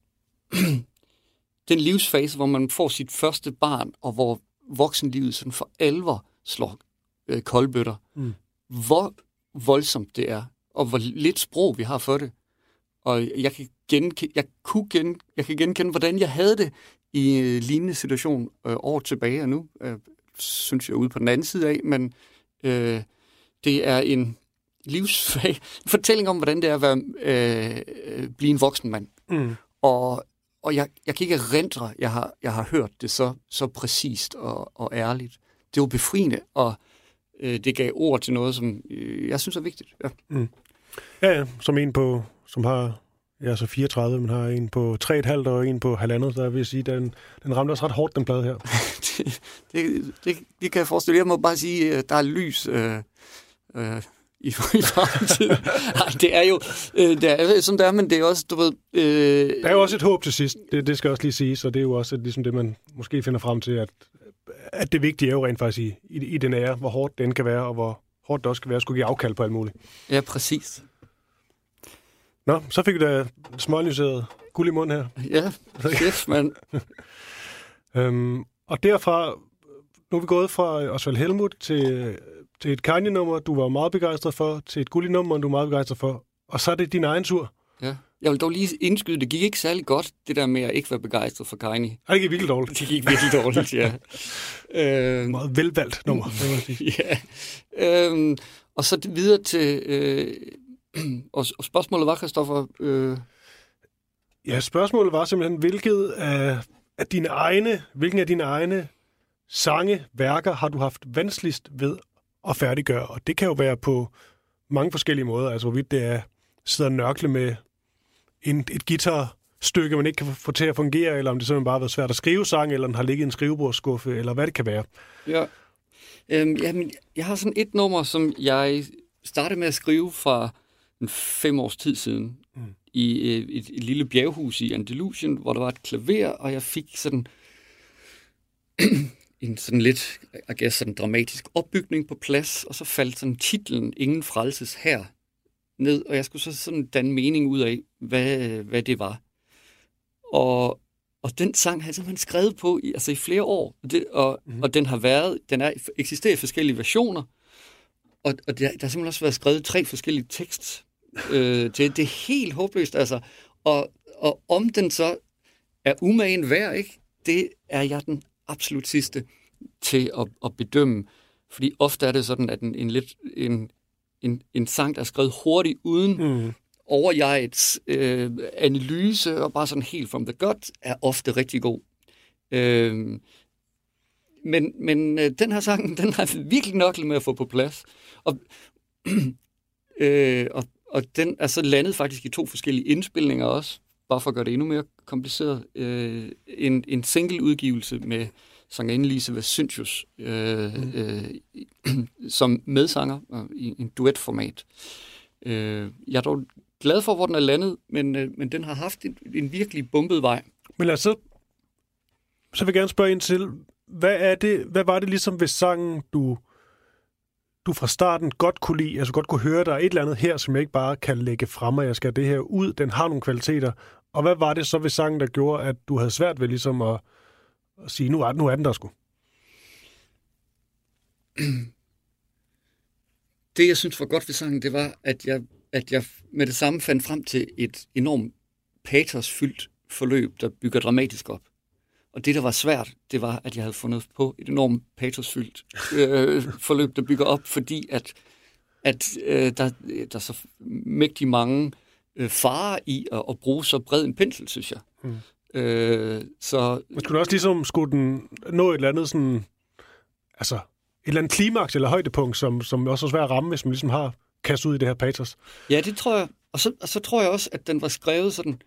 den livsfase, hvor man får sit første barn, og hvor voksenlivet sådan for alvor slår øh, koldbøtter. Mm. Hvor voldsomt det er, og hvor lidt sprog vi har for det. Og jeg kan, genkende, jeg kunne gen, jeg kan genkende, hvordan jeg havde det i en lignende situation øh, år tilbage, og nu øh, synes jeg ude på den anden side af, men øh, det er en livsfag, fortælling om, hvordan det er at være, øh, blive en voksen mand. Mm. Og, og jeg, jeg kan ikke erindre, jeg har, jeg har hørt det så, så præcist og, og ærligt. Det var befriende, og øh, det gav ord til noget, som øh, jeg synes er vigtigt. Ja. Mm. Ja, ja, som en på, som har, ja, så 34, men har en på 3,5 og en på halvandet, så jeg vil sige, den, den ramte også ret hårdt, den plade her. det, det, det, det, kan jeg forestille. Jeg må bare sige, at der er lys øh, øh, i, i fremtiden. Nej, det er jo øh, det er, som det er, men det er også, du ved... Øh... Der er jo også et håb til sidst, det, det skal også lige sige, så det er jo også ligesom det, man måske finder frem til, at, at det vigtige er jo rent faktisk i, i, i den ære, hvor hårdt den kan være, og hvor hårdt det også kan være at skulle give afkald på alt muligt. Ja, præcis. Nå, så fik du da smålyseret guld i mund her. Ja, kæft, mand. øhm, og derfra, nu er vi gået fra Osvald Helmut til, til et Kanye-nummer, du var meget begejstret for, til et guld nummer, du er meget begejstret for, og så er det din egen tur. Ja. Jeg vil dog lige indskyde, det gik ikke særlig godt, det der med at ikke være begejstret for Kanye. Det gik virkelig dårligt. Det gik virkelig dårligt, ja. øh, Meget velvalgt nummer, det må sige. ja. Øh, og så videre til øh, og, og spørgsmålet var, Christoffer... Øh... Ja, spørgsmålet var simpelthen, hvilket af, af dine egne, hvilken af dine egne sange, værker har du haft vanskeligst ved at færdiggøre? Og det kan jo være på mange forskellige måder. Altså, hvorvidt det er sidder og nørkle med en, et guitarstykke, man ikke kan få til at fungere, eller om det simpelthen bare har været svært at skrive sang, eller den har ligget i en skrivebordsskuffe, eller hvad det kan være. Ja. Øhm, jamen, jeg har sådan et nummer, som jeg startede med at skrive fra en fem års tid siden mm. i et, et, et lille bjerghus i Andalusien, hvor der var et klaver, og jeg fik sådan en sådan lidt, jeg guess, sådan dramatisk opbygning på plads, og så faldt sådan titlen Ingen frelses her ned, og jeg skulle så sådan danne mening ud af, hvad, hvad det var. Og, og den sang har jeg simpelthen skrevet på i, altså i flere år, og, det, og, mm. og den har været, den er, eksisterer i forskellige versioner, og, og der, der har simpelthen også været skrevet tre forskellige tekst øh, til. Det er helt håbløst, altså. Og, og om den så er umagen værd, ikke? det er jeg den absolut sidste til at, at bedømme. Fordi ofte er det sådan, at en, en, lidt, en, en, en sang, der er skrevet hurtigt uden mm. overjegets øh, analyse, og bare sådan helt from the gut, er ofte rigtig god. Øh, men men øh, den her sang, den har virkelig noklet med at få på plads. Og, øh, og og den er så landet faktisk i to forskellige indspilninger også, bare for at gøre det endnu mere kompliceret. Øh, en, en single udgivelse med sangerinde Lise Vasyntius øh, mm. øh, som medsanger øh, i en duetformat. Øh, jeg er dog glad for, hvor den er landet, men, øh, men den har haft en, en virkelig bumpet vej. Men lad os så, så vil jeg gerne spørge ind til, hvad, er det, hvad var det ligesom ved sangen, du du fra starten godt kunne lide, altså godt kunne høre, der er et eller andet her, som jeg ikke bare kan lægge frem, og jeg skal det her ud, den har nogle kvaliteter. Og hvad var det så ved sangen, der gjorde, at du havde svært ved ligesom at, at sige, nu er, nu er den der sgu? Det, jeg synes var godt ved sangen, det var, at jeg, at jeg med det samme fandt frem til et enormt patosfyldt forløb, der bygger dramatisk op. Og det, der var svært, det var, at jeg havde fundet på et enormt patosfyldt øh, forløb, der bygger op, fordi at, at øh, der, der er så mægtig mange øh, farer i at, at bruge så bred en pensel, synes jeg. Mm. Øh, så, Men skulle også ligesom skulle den nå et eller andet sådan, altså et eller andet klimaks eller højdepunkt, som, som også er svært at ramme, hvis man ligesom har kastet ud i det her patos? Ja, det tror jeg. Og så, og så tror jeg også, at den var skrevet sådan,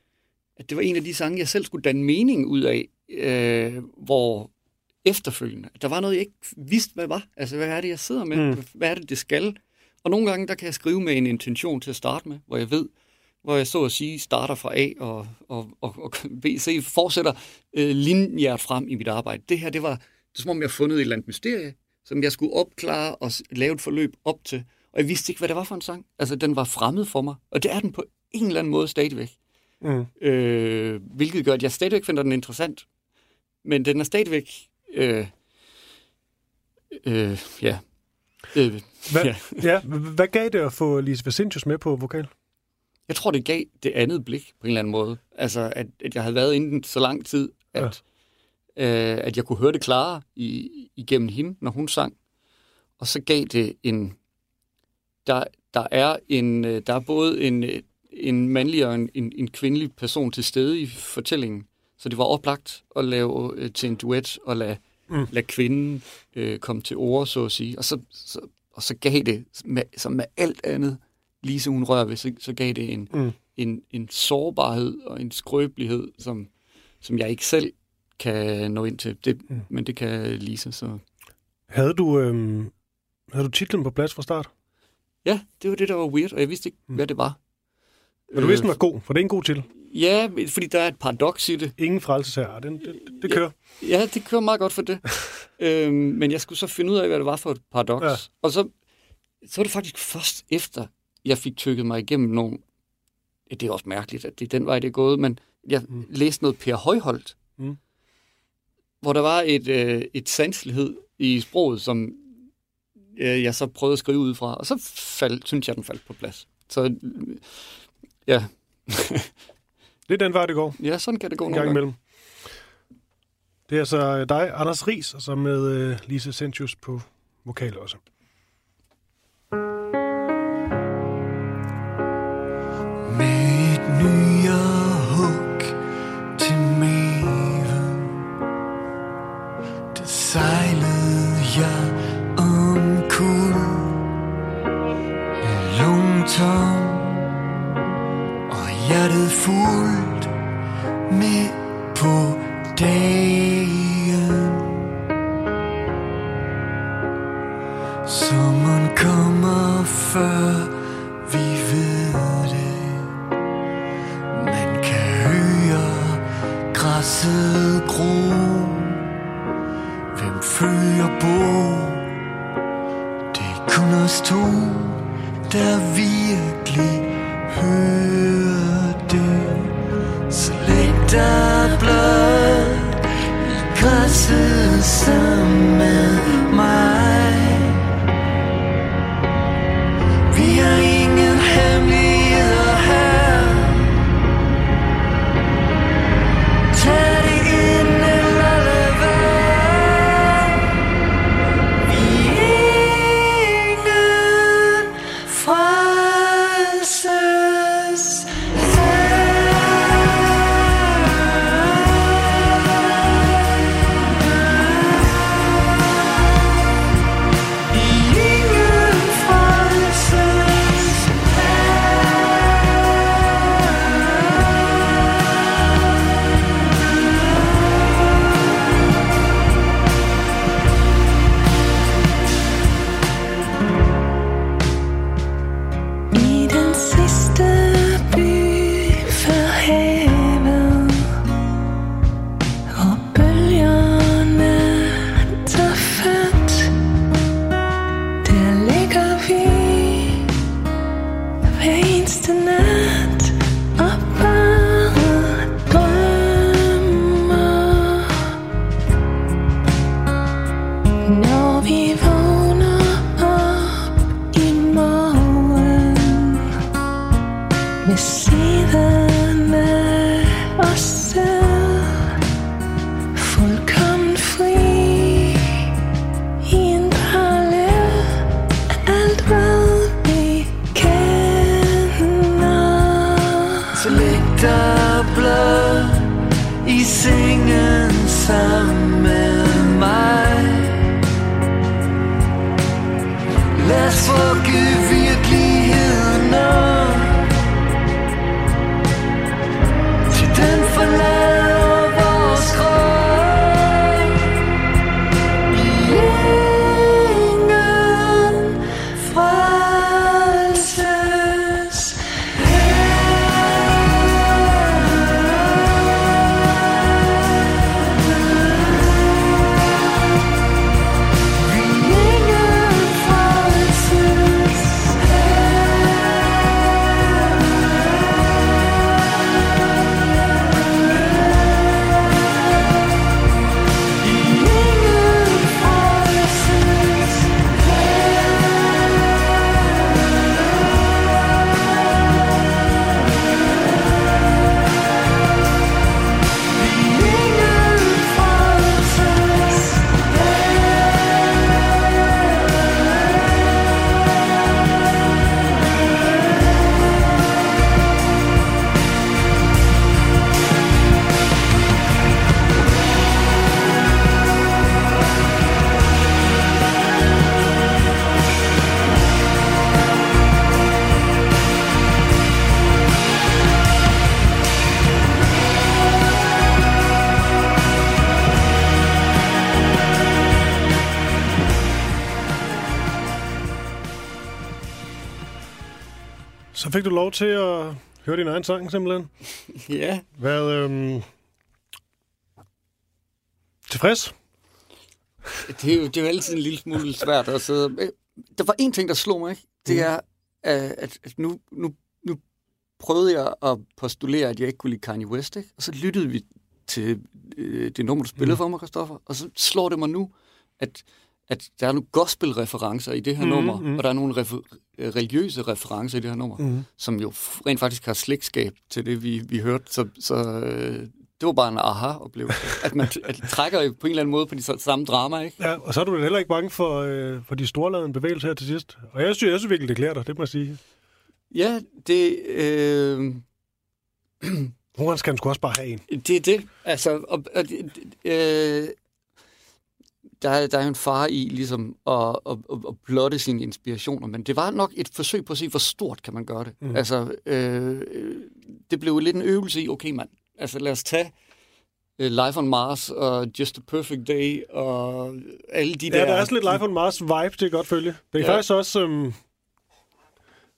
at det var en af de sange, jeg selv skulle danne mening ud af, øh, hvor efterfølgende, der var noget, jeg ikke vidste, hvad var. Altså, hvad er det, jeg sidder med? Mm. Hvad er det, det skal? Og nogle gange, der kan jeg skrive med en intention til at starte med, hvor jeg ved, hvor jeg så at sige starter fra A og, og, og, og B, C, fortsætter øh, linjer frem i mit arbejde. Det her, det var, det var som om, jeg fundet et eller andet mysterie, som jeg skulle opklare og lave et forløb op til. Og jeg vidste ikke, hvad det var for en sang. Altså, den var fremmed for mig. Og det er den på en eller anden måde stadigvæk. Mm. Øh, hvilket gør, at jeg stadigvæk finder den interessant. Men den er stadigvæk... Øh, øh, ja. Øh, Hvad, ja. ja, hvad gav det at få Lise Vicentius med på vokal? Jeg tror, det gav det andet blik på en eller anden måde. Altså, at, at jeg havde været inden så lang tid, at, ja. øh, at jeg kunne høre det klare i, igennem hende, når hun sang. Og så gav det en... Der, der, er, en, øh, der er både en, en mandlig og en, en, en kvindelig person til stede i fortællingen. Så det var oplagt at lave øh, til en duet og lade, mm. lade kvinden øh, komme til ord, så at sige. Og så, så, og så gav det, med, som med alt andet, Lise hun rører ved, så, så gav det en, mm. en, en sårbarhed og en skrøbelighed, som, som jeg ikke selv kan nå ind til. Det, mm. Men det kan Lise, så... Havde du, øhm, havde du titlen på plads fra start? Ja, det var det, der var weird, og jeg vidste ikke, mm. hvad det var. Men du vidste, den var god, for det er en god titel. Ja, fordi der er et paradoks i det. Ingen frelsesherre, det, det, det kører. Ja, ja, det kører meget godt for det. øhm, men jeg skulle så finde ud af, hvad det var for et paradoks. Ja. Og så, så var det faktisk først efter, jeg fik tykket mig igennem nogle... Det er også mærkeligt, at det er den vej, det er gået, men jeg mm. læste noget Per Højholdt, mm. hvor der var et, øh, et sanselighed i sproget, som øh, jeg så prøvede at skrive ud fra, og så faldt, synes jeg, den faldt på plads. Så øh, ja. det er den vej, det går. Ja, sådan kan det gå en gang imellem. Det er altså dig, Anders Ries, og så med øh, Lise Sentius på vokal også. fool. Fik du lov til at høre din egen sang, simpelthen. Ja, Hvad, øhm... Tilfreds? det er, jo, det er jo altid en lille smule svært at sidde... med. Der var en ting, der slog mig, ikke? Det er, øh, at, at nu, nu, nu prøvede jeg at postulere, at jeg ikke kunne lide Kanye West, ikke? Og så lyttede vi til øh, det nummer, du spillede for mig, Christoffer, og så slår det mig nu, at, at der er nogle gospel-referencer i det her mm, nummer, mm. og der er nogle refer- religiøse referencer i det her nummer, mm. som jo rent faktisk har slægtskab til det, vi, vi hørte. Så, så øh, det var bare en aha-oplevelse. at man at trækker på en eller anden måde på de sa- samme drama, ikke? Ja, og så er du heller ikke bange for, øh, for de storladende bevægelser her til sidst. Og jeg synes, jeg synes virkelig, det klæder dig, det må jeg sige. Ja, det... Øh, Nogle gange skal han sgu også bare have en. Det er det. Altså, og, og, øh, der, er- der er en far i ligesom at, at, at, blotte sine inspirationer, men det var nok et forsøg på at se, hvor stort kan man gøre det. Mm. Altså, øh, øh, det blev lidt en øvelse i, okay mand, altså lad os tage øh, Life on Mars og Just a Perfect Day og alle de der... Ja, der er sådan lidt Life on Mars vibe, det kan godt følge. Det er ja. Ja. faktisk også... Øhm,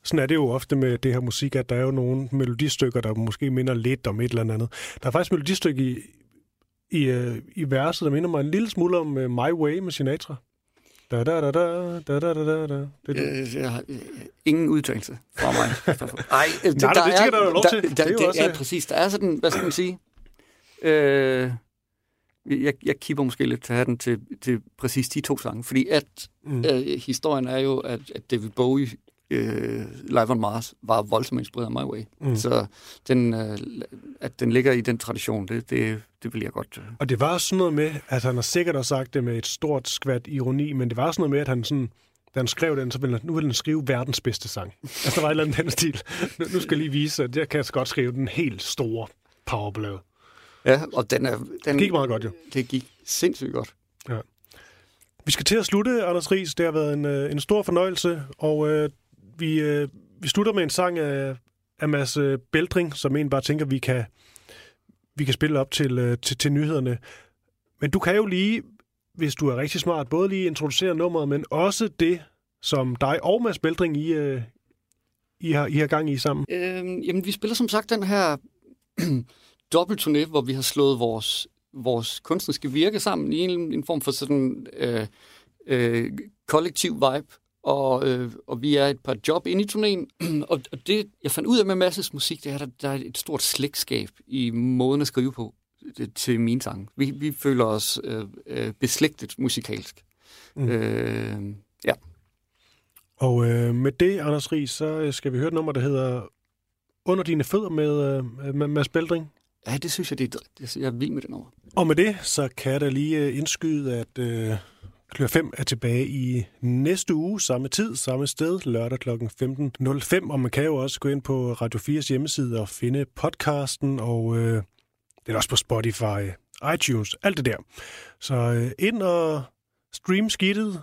sådan er det jo ofte med det her musik, at der er jo nogle melodistykker, der måske minder lidt om et eller andet. Der er faktisk melodistykke i, i, øh, i verset, der minder mig en lille smule om øh, My Way med Sinatra. Da, da, da, da, da, da, da, da. Det er øh, det. Jeg, jeg har øh, ingen udtalelse fra mig. Ej, det, Nej, der det, det er, der er lov der, til. Der, det er, det, også, ja, præcis. Der er sådan, hvad skal man sige? Øh, jeg, jeg kipper måske lidt til den til, til præcis de to sange, fordi at mm. øh, historien er jo, at, at David Bowie øh, Live on Mars var voldsomt inspireret af My Way. Mm. Så den, øh, at den ligger i den tradition, det, det, det vil jeg godt... Øh. Og det var sådan noget med, at han har sikkert også sagt det med et stort skvat ironi, men det var sådan noget med, at han sådan, da han skrev den, så ville han, nu vil han skrive verdens bedste sang. Altså, der var et eller andet den stil. Nu, nu skal jeg lige vise, at jeg kan godt skrive den helt store powerballade. Ja, og den er... Den, Det gik meget godt jo. Det gik sindssygt godt. Ja. Vi skal til at slutte, Anders Ries. Det har været en, øh, en stor fornøjelse, og øh, vi, øh, vi slutter med en sang af, af Mads øh, Beldring, som en bare tænker, vi kan, vi kan spille op til, øh, til, til nyhederne. Men du kan jo lige, hvis du er rigtig smart, både lige introducere nummeret, men også det, som dig og Mads Beldring, I, øh, I, har, I har gang i sammen. Øhm, jamen, vi spiller som sagt den her dobbeltturné, hvor vi har slået vores, vores kunstneriske virke sammen i en, en form for sådan øh, øh, kollektiv vibe. Og, øh, og vi er et par job inde i turnéen, og, det, jeg fandt ud af med Masses musik, det er, at der, der er et stort slægtskab i måden at skrive på det, til mine sange. Vi, vi føler os øh, øh, beslægtet musikalsk. Mm. Øh, ja. Og øh, med det, Anders Ries, så øh, skal vi høre et nummer, der hedder Under dine fødder med, øh, med Mads Beldring. ja, det synes jeg, det er, det, jeg er vild med den over. Og med det, så kan jeg da lige øh, indskyde, at øh, Klør 5 er tilbage i næste uge, samme tid, samme sted, lørdag kl. 15.05. Og man kan jo også gå ind på Radio 4's hjemmeside og finde podcasten, og øh, det er også på Spotify, iTunes, alt det der. Så øh, ind og stream skidtet,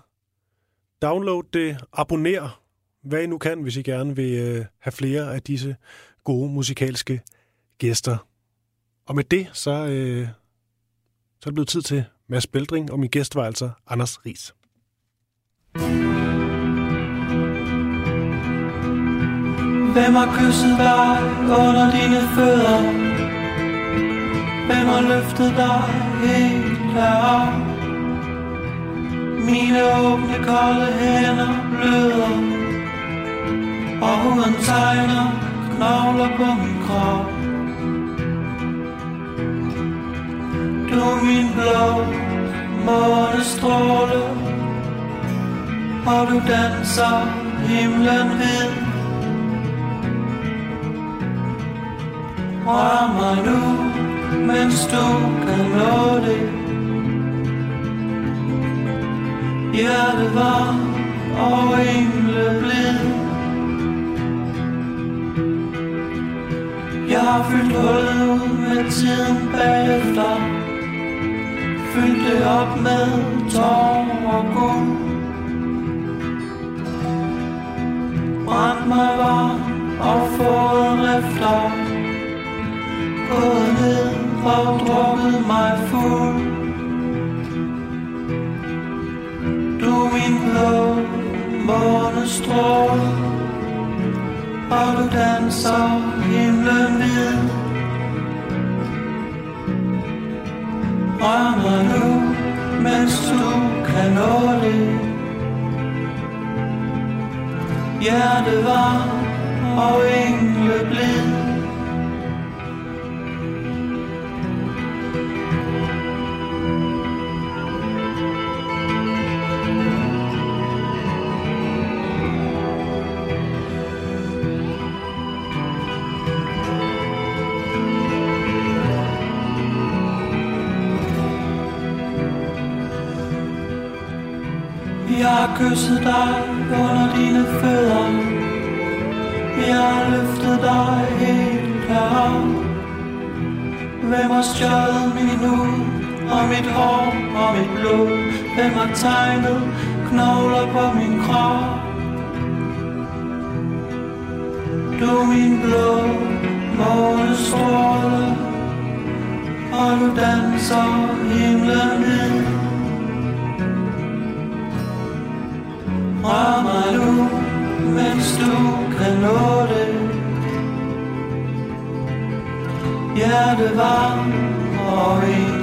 download det, abonner, hvad I nu kan, hvis I gerne vil øh, have flere af disse gode musikalske gæster. Og med det, så, øh, så er det blevet tid til Mads Beldring, og min gæst var altså Anders Ries. Hvem har kysset dig under dine fødder? Hvem har løftet dig helt herop? Mine åbne kolde hænder bløder Og huden tegner knogler på min krop Du min blå månestråle. Og du danser himlen hvid? Rør mig nu, mens du kan nå det. Hjerte varm og engle blid. Jeg har fyldt hullet med tiden bagefter fyldte op med tår og guld. Brændt mig var og fået rifter. Gået ned og drukket mig fuld. Du min blå månestrål, Og du danser himlen hvid. Drømmer nu, mens du kan nå det. Hjerte var og engle blev kysset dig under dine fødder. Jeg har løftet dig helt herop. Hvem har stjålet min nu og mit hår og mit blod? Hvem har tegnet knogler på min krop? Du er min blå månestråle Og du danser himlen ned Mamma nu, mens du kan nå det. Hjerte varm og en